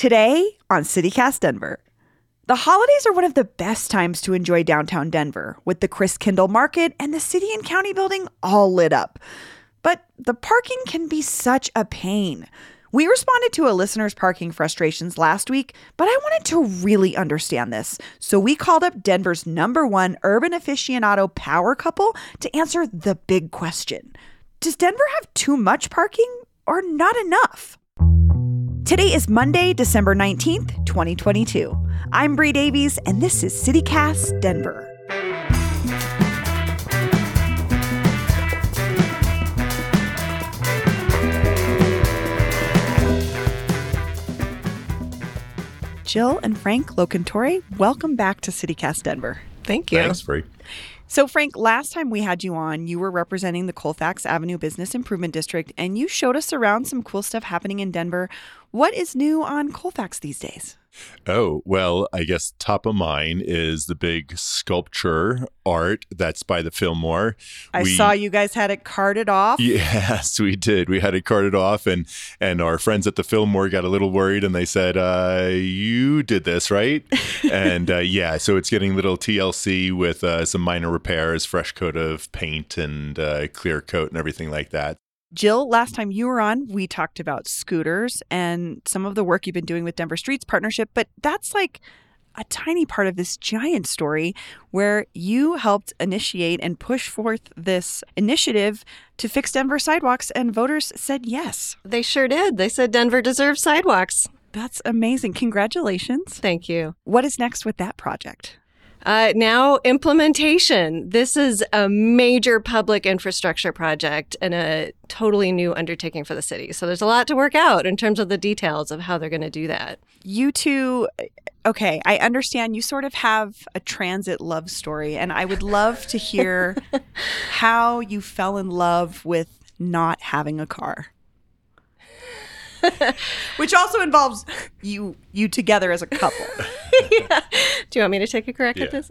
Today on CityCast Denver. The holidays are one of the best times to enjoy downtown Denver, with the Christkindl Market and the city and county building all lit up. But the parking can be such a pain. We responded to a listener's parking frustrations last week, but I wanted to really understand this. So we called up Denver's number one urban aficionado power couple to answer the big question Does Denver have too much parking or not enough? Today is Monday, December 19th, 2022. I'm Bree Davies, and this is CityCast Denver. Jill and Frank Locantore, welcome back to CityCast Denver. Thank you. Thanks, Bree. So, Frank, last time we had you on, you were representing the Colfax Avenue Business Improvement District, and you showed us around some cool stuff happening in Denver. What is new on Colfax these days? Oh, well, I guess top of mind is the big sculpture art that's by the Fillmore. I we, saw you guys had it carted off. Yes, we did. We had it carted off, and and our friends at the Fillmore got a little worried, and they said, uh, "You did this, right?" and uh, yeah, so it's getting little TLC with uh, some minor repairs, fresh coat of paint, and uh, clear coat, and everything like that. Jill, last time you were on, we talked about scooters and some of the work you've been doing with Denver Streets Partnership, but that's like a tiny part of this giant story where you helped initiate and push forth this initiative to fix Denver sidewalks, and voters said yes. They sure did. They said Denver deserves sidewalks. That's amazing. Congratulations. Thank you. What is next with that project? Uh, now, implementation. This is a major public infrastructure project and a totally new undertaking for the city. So there's a lot to work out in terms of the details of how they're going to do that. You two, okay, I understand you sort of have a transit love story, and I would love to hear how you fell in love with not having a car. Which also involves you you together as a couple. yeah. Do you want me to take a crack yeah. at this?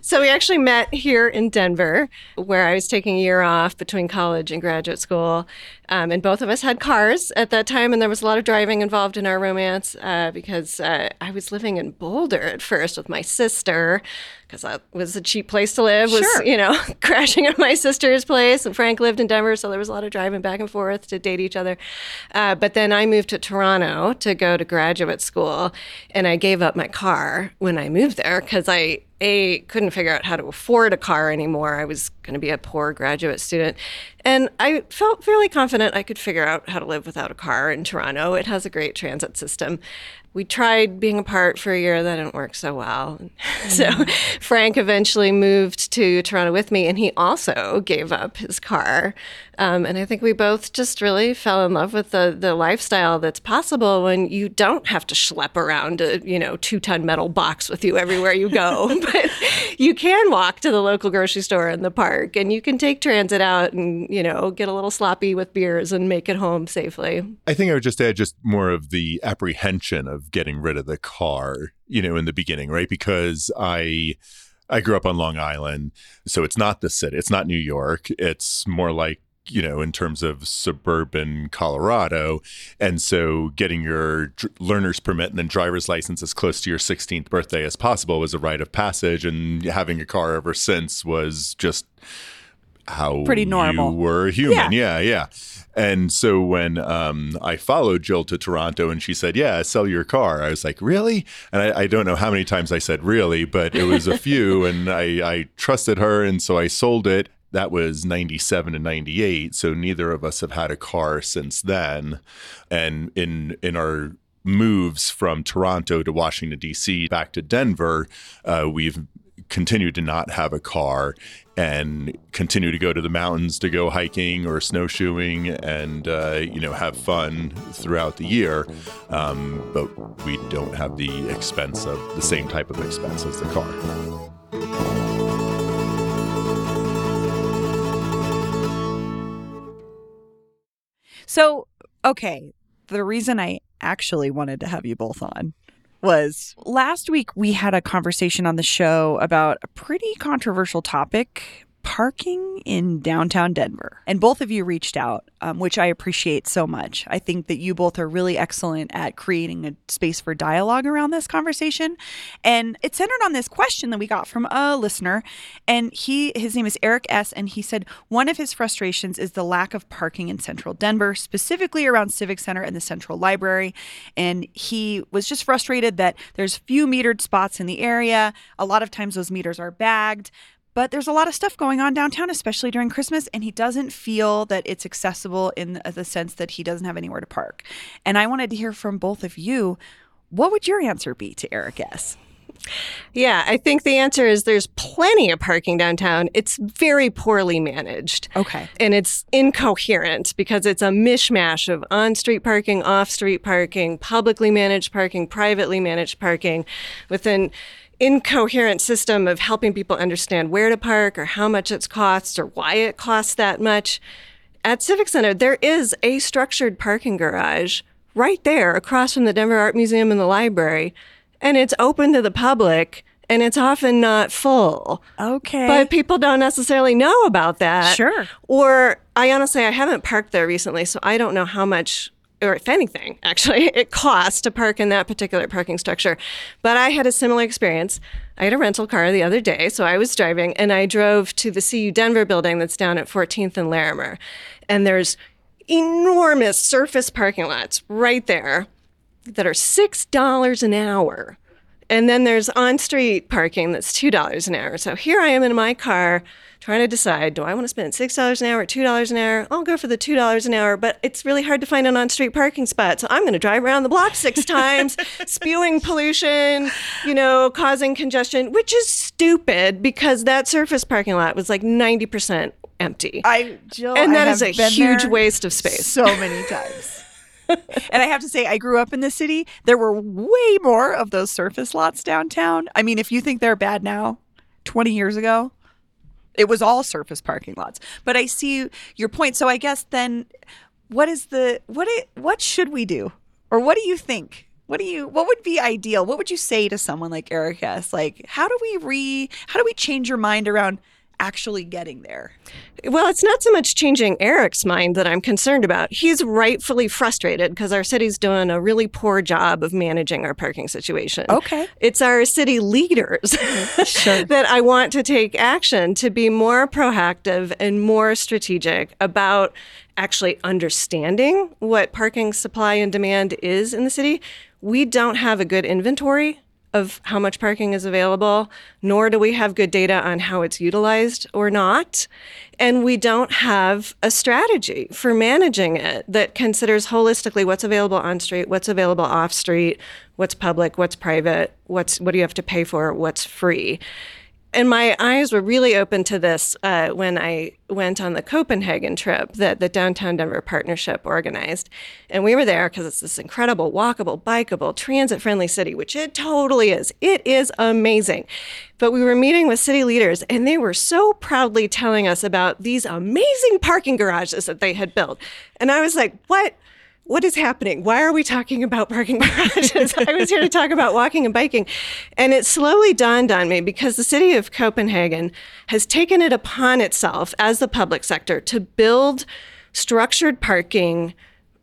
so we actually met here in Denver, where I was taking a year off between college and graduate school. Um, and both of us had cars at that time, and there was a lot of driving involved in our romance uh, because uh, I was living in Boulder at first with my sister, because that was a cheap place to live. Was sure. you know crashing at my sister's place, and Frank lived in Denver, so there was a lot of driving back and forth to date each other. Uh, but then I moved to Toronto to go to graduate school, and I gave up my car when I moved there because I a couldn't figure out how to afford a car anymore. I was going to be a poor graduate student, and I felt fairly confident I could figure out how to live without a car in Toronto. It has a great transit system. We tried being apart for a year, that didn't work so well. Mm-hmm. So Frank eventually moved to Toronto with me, and he also gave up his car. Um, and I think we both just really fell in love with the the lifestyle that's possible when you don't have to schlep around a you know two ton metal box with you everywhere you go, but you can walk to the local grocery store in the park, and you can take transit out and you know get a little sloppy with beers and make it home safely. I think I would just add just more of the apprehension of getting rid of the car, you know, in the beginning, right? Because I. I grew up on Long Island, so it's not the city. It's not New York. It's more like you know, in terms of suburban Colorado. And so getting your dr- learner's permit and then driver's license as close to your 16th birthday as possible was a rite of passage. And having a car ever since was just how pretty normal. You were human. Yeah, yeah. yeah. And so when um, I followed Jill to Toronto and she said, Yeah, sell your car, I was like, Really? And I, I don't know how many times I said really, but it was a few. and I, I trusted her. And so I sold it that was 97 and 98 so neither of us have had a car since then. And in in our moves from toronto to washington d.c back to denver uh, we've continued to not have a car and continue to go to the mountains to go hiking or snowshoeing and uh, you know have fun throughout the year. Um, but we don't have the expense of the same type of expense as the car So, okay, the reason I actually wanted to have you both on was last week we had a conversation on the show about a pretty controversial topic parking in downtown Denver. And both of you reached out, um, which I appreciate so much. I think that you both are really excellent at creating a space for dialogue around this conversation. And it centered on this question that we got from a listener. And he, his name is Eric S. And he said one of his frustrations is the lack of parking in central Denver, specifically around Civic Center and the Central Library. And he was just frustrated that there's few metered spots in the area. A lot of times those meters are bagged. But there's a lot of stuff going on downtown, especially during Christmas, and he doesn't feel that it's accessible in the sense that he doesn't have anywhere to park. And I wanted to hear from both of you. What would your answer be to Eric S? Yeah, I think the answer is there's plenty of parking downtown. It's very poorly managed. Okay. And it's incoherent because it's a mishmash of on street parking, off street parking, publicly managed parking, privately managed parking within incoherent system of helping people understand where to park or how much it costs or why it costs that much. At Civic Center, there is a structured parking garage right there across from the Denver Art Museum and the library, and it's open to the public and it's often not full. Okay. But people don't necessarily know about that. Sure. Or I honestly I haven't parked there recently, so I don't know how much or if anything, actually, it costs to park in that particular parking structure. But I had a similar experience. I had a rental car the other day, so I was driving and I drove to the CU Denver building that's down at 14th and Larimer. And there's enormous surface parking lots right there that are $6 an hour. And then there's on street parking that's $2 an hour. So here I am in my car trying to decide do I want to spend $6 an hour or $2 an hour? I'll go for the $2 an hour, but it's really hard to find an on street parking spot. So I'm going to drive around the block six times, spewing pollution, you know, causing congestion, which is stupid because that surface parking lot was like 90% empty. I, Jill, and that is a huge waste of space. So many times. and I have to say, I grew up in the city. There were way more of those surface lots downtown. I mean, if you think they're bad now, 20 years ago, it was all surface parking lots. But I see your point. So I guess then, what is the what? It, what should we do, or what do you think? What do you? What would be ideal? What would you say to someone like Eric S? Like, how do we re? How do we change your mind around? Actually getting there? Well, it's not so much changing Eric's mind that I'm concerned about. He's rightfully frustrated because our city's doing a really poor job of managing our parking situation. Okay. It's our city leaders sure. that I want to take action to be more proactive and more strategic about actually understanding what parking supply and demand is in the city. We don't have a good inventory of how much parking is available, nor do we have good data on how it's utilized or not. And we don't have a strategy for managing it that considers holistically what's available on street, what's available off street, what's public, what's private, what's what do you have to pay for, what's free and my eyes were really open to this uh, when I went on the Copenhagen trip that the Downtown Denver Partnership organized. And we were there because it's this incredible, walkable, bikeable, transit friendly city, which it totally is. It is amazing. But we were meeting with city leaders, and they were so proudly telling us about these amazing parking garages that they had built. And I was like, what? What is happening? Why are we talking about parking garages? I was here to talk about walking and biking. And it slowly dawned on me because the city of Copenhagen has taken it upon itself as the public sector to build structured parking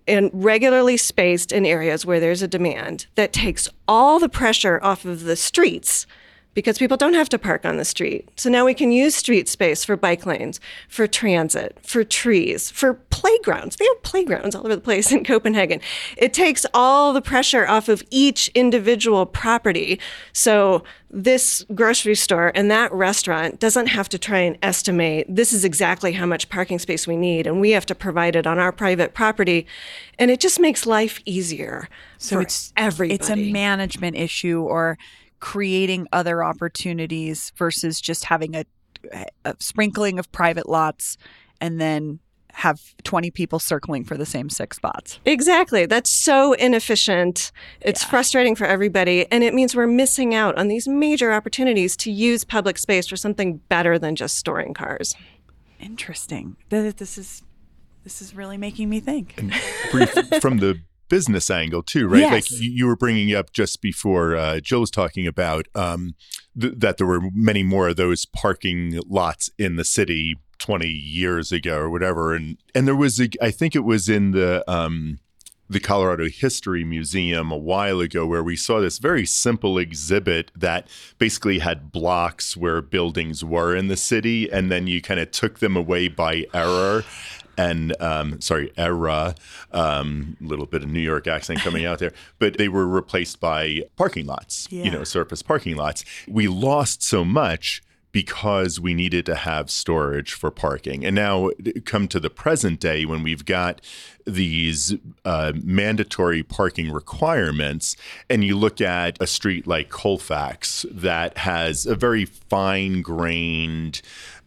and regularly spaced in areas where there's a demand that takes all the pressure off of the streets because people don't have to park on the street. So now we can use street space for bike lanes, for transit, for trees, for playgrounds. They have playgrounds all over the place in Copenhagen. It takes all the pressure off of each individual property. So this grocery store and that restaurant doesn't have to try and estimate this is exactly how much parking space we need and we have to provide it on our private property and it just makes life easier So for it's everybody. It's a management issue or creating other opportunities versus just having a, a sprinkling of private lots and then have 20 people circling for the same six spots. Exactly. That's so inefficient. It's Yeah. frustrating for everybody. And it means we're missing out on these major opportunities to use public space for something better than just storing cars. Interesting. Th- This is this is really making me think. brief from the business angle too, right? Yes. Like you, you were bringing up just before uh, Jill was talking about um, th- that there were many more of those parking lots in the city 20 years ago or whatever, and and there was a, I think it was in the um, the Colorado History Museum a while ago where we saw this very simple exhibit that basically had blocks where buildings were in the city, and then you kind of took them away by error. And um, sorry, era, um, little bit of New York accent coming out there, but they were replaced by parking lots, Yeah. you know, surface parking lots. We lost so much because we needed to have storage for parking. And now come to the present day when we've got these uh, mandatory parking requirements, and you look at a street like Colfax that has a very fine grained.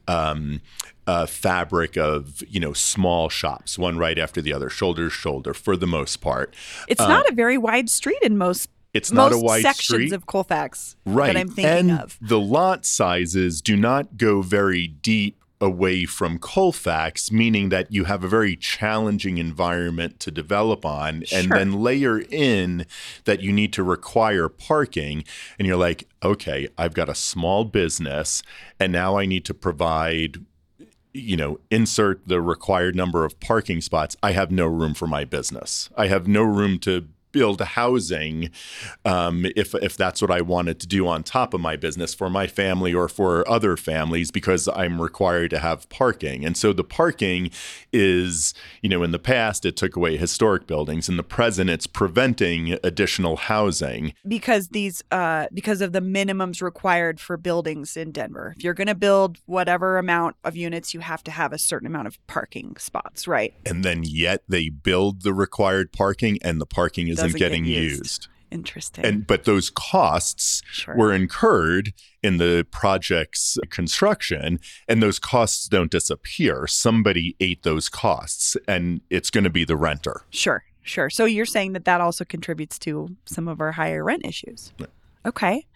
Um, uh, fabric of you know small shops, one right after the other, shoulder to shoulder, for the most part. It's not a very wide street in most It's not most a wide sections street. of Colfax right that I'm thinking and of. the lot sizes do not go very deep away from colfax meaning that you have a very challenging environment to develop on and then layer in that you need to require parking and you're like okay i've got a small business and now i need to provide you know, insert the required number of parking spots, I have no room for my business. I have no room to build housing um, if if that's what I wanted to do on top of my business for my family or for other families because I'm required to have parking. And so the parking is, you know, in the past it took away historic buildings. In the present, it's preventing additional housing. because these uh because of the minimums required for buildings in Denver. If you're going to build whatever amount of units, you have to have a certain amount of parking spots, right? And then yet they build the required parking and the parking isn't Doesn't get getting used. used. Interesting. and but those costs Sure. were incurred in the project's construction and those costs don't disappear somebody ate those costs and it's going to be the renter Sure, sure. So you're saying that that also contributes to some of our higher rent issues. Okay.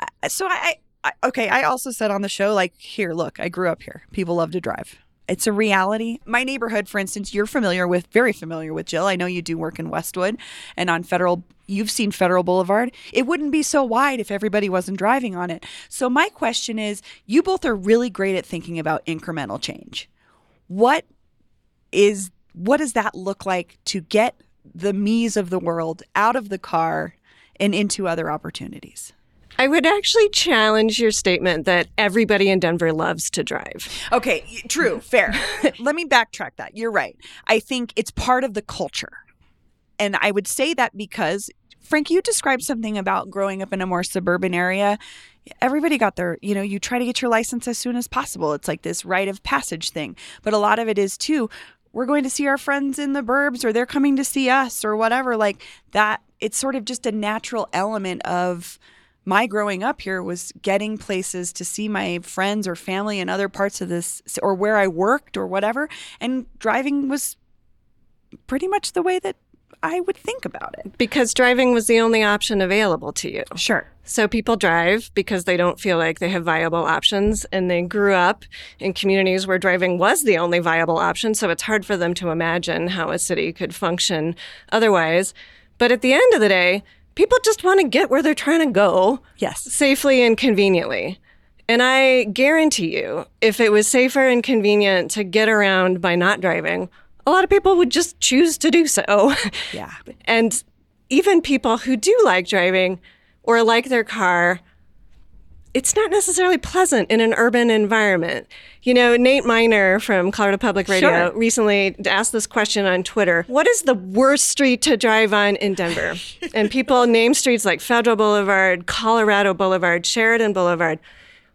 Uh, so I, I okay, I also said on the show like here, look, I grew up here. People love to drive. It's a reality. My neighborhood, for instance, you're familiar with, very familiar with Jill. I know you do work in Westwood and on Federal. You've seen Federal Boulevard. It wouldn't be so wide if everybody wasn't driving on it. So my question is, you both are really great at thinking about incremental change. What is what does that look like to get the me's of the world out of the car and into other opportunities? I would actually challenge your statement that everybody in Denver loves to drive. Okay, true, fair. Let me backtrack that. You're right. I think it's part of the culture. And I would say that because, Frank, you described something about growing up in a more suburban area. Everybody got their, you know, you try to get your license as soon as possible. It's like this rite of passage thing. But a lot of it is too, we're going to see our friends in the burbs or they're coming to see us or whatever. Like that, it's sort of just a natural element of my growing up here was getting places to see my friends or family in other parts of this or where I worked or whatever. And driving was pretty much the way that I would think about it. Because driving was the only option available to you. Sure. So people drive because they don't feel like they have viable options and they grew up in communities where driving was the only viable option. So it's hard for them to imagine how a city could function otherwise. But at the end of the day, people just want to get where they're trying to go Yes. safely and conveniently. And I guarantee you, if it was safer and convenient to get around by not driving, a lot of people would just choose to do so. Yeah. And even people who do like driving or like their car, it's not necessarily pleasant in an urban environment. You know, Nate Minor from Colorado Public Radio Sure. recently asked this question on Twitter What is the worst street to drive on in Denver? and people name streets like Federal Boulevard, Colorado Boulevard, Sheridan Boulevard.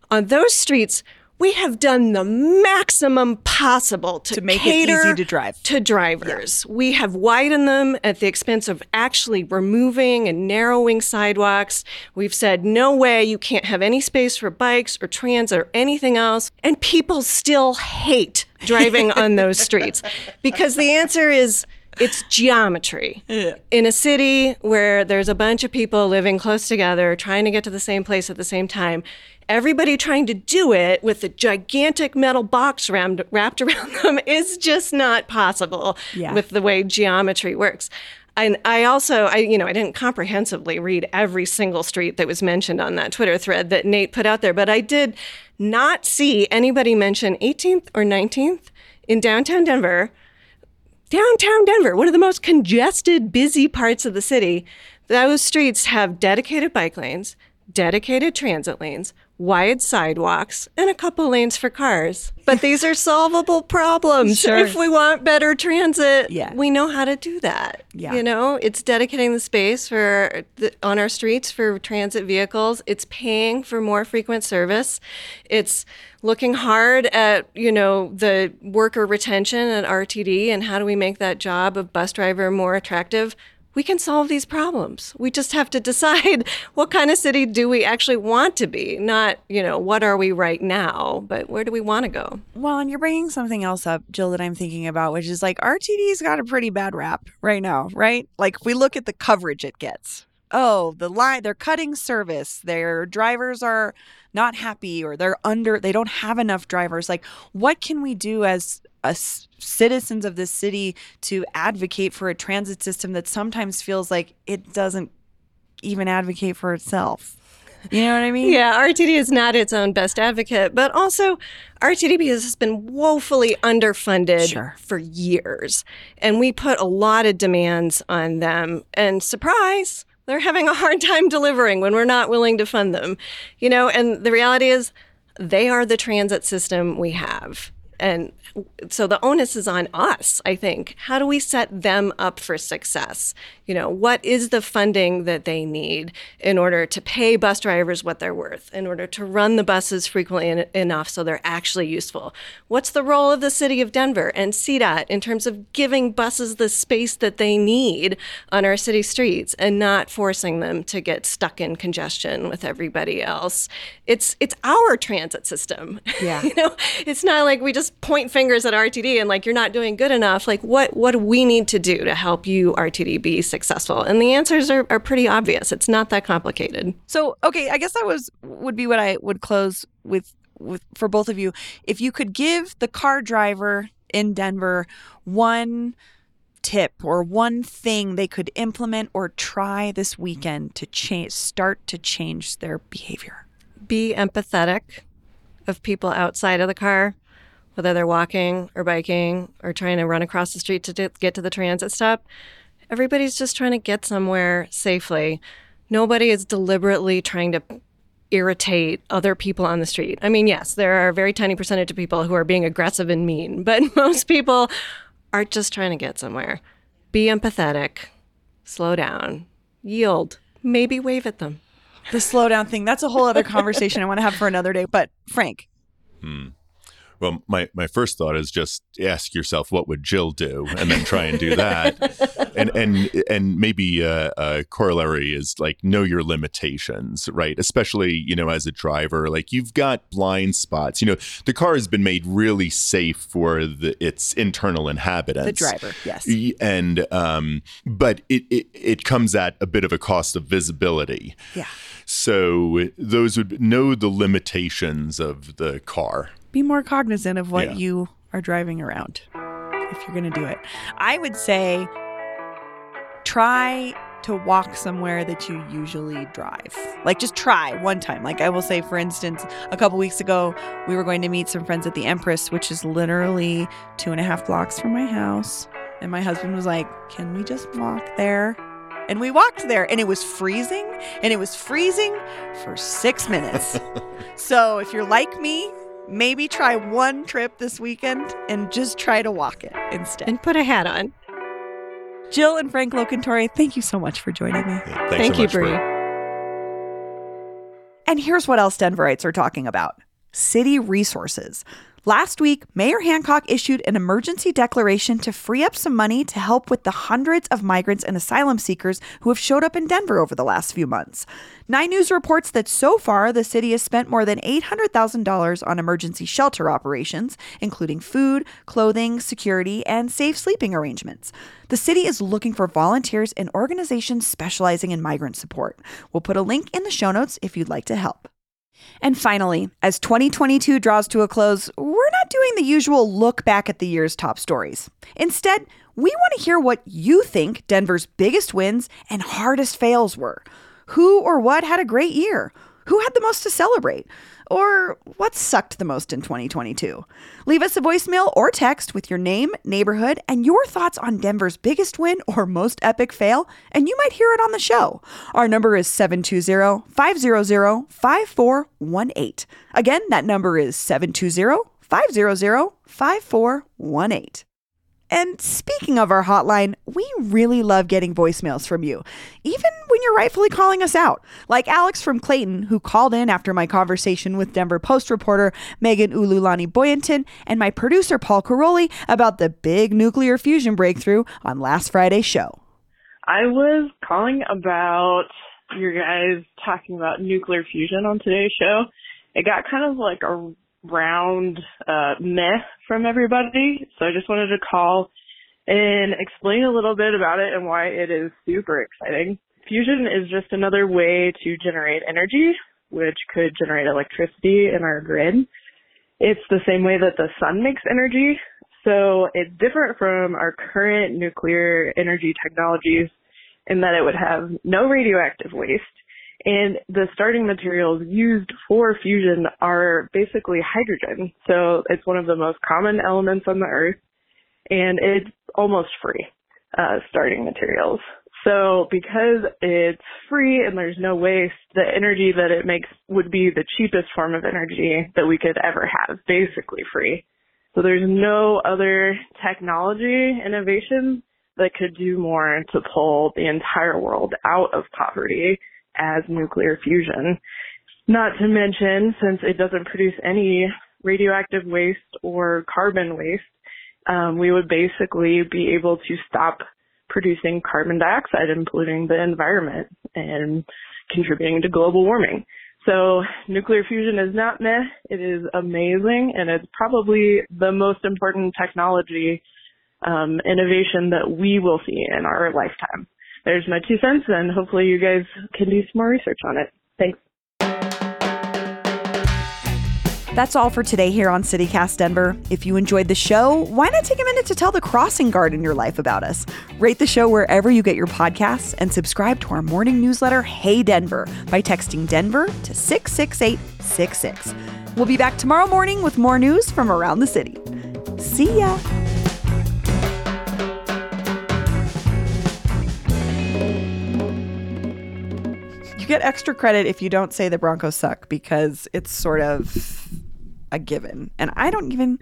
On those streets, we have done the maximum possible to, To make it easy to drive. to drivers. We have widened them at the expense of actually removing and narrowing sidewalks. We've said, no way, you can't have any space for bikes or transit or anything else. And people still hate driving on those streets because the answer is it's geometry. In a city where there's a bunch of people living close together, trying to get to the same place at the same time, everybody trying to do it with a gigantic metal box rammed, wrapped around them is just not possible Yeah. with the way geometry works. And I also, I you know, I didn't comprehensively read every single street that was mentioned on that Twitter thread that Nate put out there, but I did not see anybody mention 18th or 19th in downtown Denver downtown Denver, one of the most congested, busy parts of the city, those streets have dedicated bike lanes, dedicated transit lanes, wide sidewalks, and a couple lanes for cars. But these are solvable problems. Sure. If we want better transit, Yeah. we know how to do that. Yeah. You know, it's dedicating the space for the, on our streets for transit vehicles. It's paying for more frequent service. It's looking hard at, you know, the worker retention at RTD and how do we make that job of bus driver more attractive. We can solve these problems. We just have to decide what kind of city do we actually want to be, not, you know, what are we right now, but where do we want to go? Well, and you're bringing something else up, Jill, that I'm thinking about, which is like RTD's got a pretty bad rap right now, right? Like we look at the coverage it gets. Oh, the line, they're cutting service. Their drivers are not happy or they're under, they don't have enough drivers. Like, what can we do as us citizens of this city to advocate for a transit system that sometimes feels like it doesn't even advocate for itself? You know what I mean? Yeah, RTD is not its own best advocate, but also RTD has been woefully underfunded Sure. for years. And we put a lot of demands on them. And surprise, they're having a hard time delivering when we're not willing to fund them. You know, and the reality is they are the transit system we have. And so the onus is on us, I think. How do we set them up for success? You know, what is the funding that they need in order to pay bus drivers what they're worth, in order to run the buses frequently en- enough so they're actually useful? What's the role of the city of Denver and CDOT in terms of giving buses the space that they need on our city streets and not forcing them to get stuck in congestion with everybody else? It's it's our transit system. Yeah. you know, it's not like we just point fingers at RTD and like you're not doing good enough. Like what what do we need to do to help you RTD be successful? And the answers are, are pretty obvious. It's not that complicated. So, okay, I guess that was would be what I would close with with for both of you. If you could give the car driver in Denver one tip or one thing they could implement or try this weekend to change start to change their behavior. Be empathetic of people outside of the car, whether they're walking or biking or trying to run across the street to d- get to the transit stop. Everybody's just trying to get somewhere safely. Nobody is deliberately trying to irritate other people on the street. I mean, yes, there are a very tiny percentage of people who are being aggressive and mean, but most people are just trying to get somewhere. Be empathetic, slow down, yield, maybe wave at them. The slowdown thing, that's a whole other conversation I want to have for another day. But Frank, hmm. Well, my, my first thought is just ask yourself what would Jill do, and then try and do that. and and and maybe a, a corollary is like know your limitations, right? Especially you know as a driver, like you've got blind spots. You know the car has been made really safe for the its internal inhabitants, the driver, yes. And um, but it, it it comes at a bit of a cost of visibility. Yeah. So those would know the limitations of the car. Be more cognizant of what Yeah. you are driving around if you're going to do it. I would say try to walk somewhere that you usually drive. Like just try one time. Like I will say, for instance, a couple weeks ago, we were going to meet some friends at the Empress, which is literally two and a half blocks from my house. And my husband was like, Can we just walk there? And we walked there, and it was freezing, and it was freezing for six minutes. so if you're like me, maybe try one trip this weekend and just try to walk it instead. And put a hat on. Jill and Frank Locantore, thank you so much for joining me. Yeah, Thank so you, much for- Bree. And here's what else Denverites are talking about city resources. Last week, Mayor Hancock issued an emergency declaration to free up some money to help with the hundreds of migrants and asylum seekers who have showed up in Denver over the last few months. Nine News reports that so far, the city has spent more than $800,000 on emergency shelter operations, including food, clothing, security, and safe sleeping arrangements. The city is looking for volunteers and organizations specializing in migrant support. We'll put a link in the show notes if you'd like to help. And finally, as 2022 draws to a close, we're not doing the usual look back at the year's top stories. Instead, we want to hear what you think Denver's biggest wins and hardest fails were. Who or what had a great year? Who had the most to celebrate? Or what sucked the most in 2022? Leave us a voicemail or text with your name, neighborhood, and your thoughts on Denver's biggest win or most epic fail, and you might hear it on the show. Our number is 720 500 5418. Again, that number is 720 500 5418. And speaking of our hotline, we really love getting voicemails from you, even when you're rightfully calling us out. Like Alex from Clayton, who called in after my conversation with Denver Post reporter Megan Ululani Boyanton and my producer Paul Karolyi about the big nuclear fusion breakthrough on last Friday's show. I was calling about your guys talking about nuclear fusion on today's show. It got kind of like a round uh, meh from everybody. So I just wanted to call and explain a little bit about it and why it is super exciting. Fusion is just another way to generate energy, which could generate electricity in our grid. It's the same way that the sun makes energy. So it's different from our current nuclear energy technologies in that it would have no radioactive waste and the starting materials used for fusion are basically hydrogen. So it's one of the most common elements on the earth and it's almost free, uh, starting materials. So because it's free and there's no waste, the energy that it makes would be the cheapest form of energy that we could ever have, basically free. So there's no other technology innovation that could do more to pull the entire world out of poverty as nuclear fusion. Not to mention, since it doesn't produce any radioactive waste or carbon waste, um, we would basically be able to stop producing carbon dioxide and polluting the environment and contributing to global warming. So nuclear fusion is not meh. It is amazing and it's probably the most important technology um, innovation that we will see in our lifetime there's my two cents, and hopefully you guys can do some more research on it. Thanks. That's all for today here on CityCast Denver. If you enjoyed the show, why not take a minute to tell the crossing guard in your life about us? Rate the show wherever you get your podcasts and subscribe to our morning newsletter, Hey Denver, by texting Denver to 66866. We'll be back tomorrow morning with more news from around the city. See ya! You get extra credit if you don't say the Broncos suck because it's sort of a given. And I don't even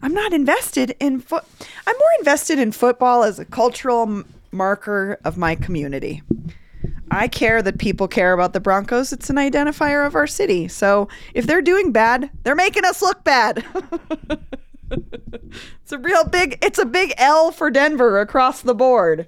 I'm not invested in foot I'm more invested in football as a cultural m- marker of my community. I care that people care about the Broncos. It's an identifier of our city. So if they're doing bad, they're making us look bad. it's a real big it's a big L for Denver across the board.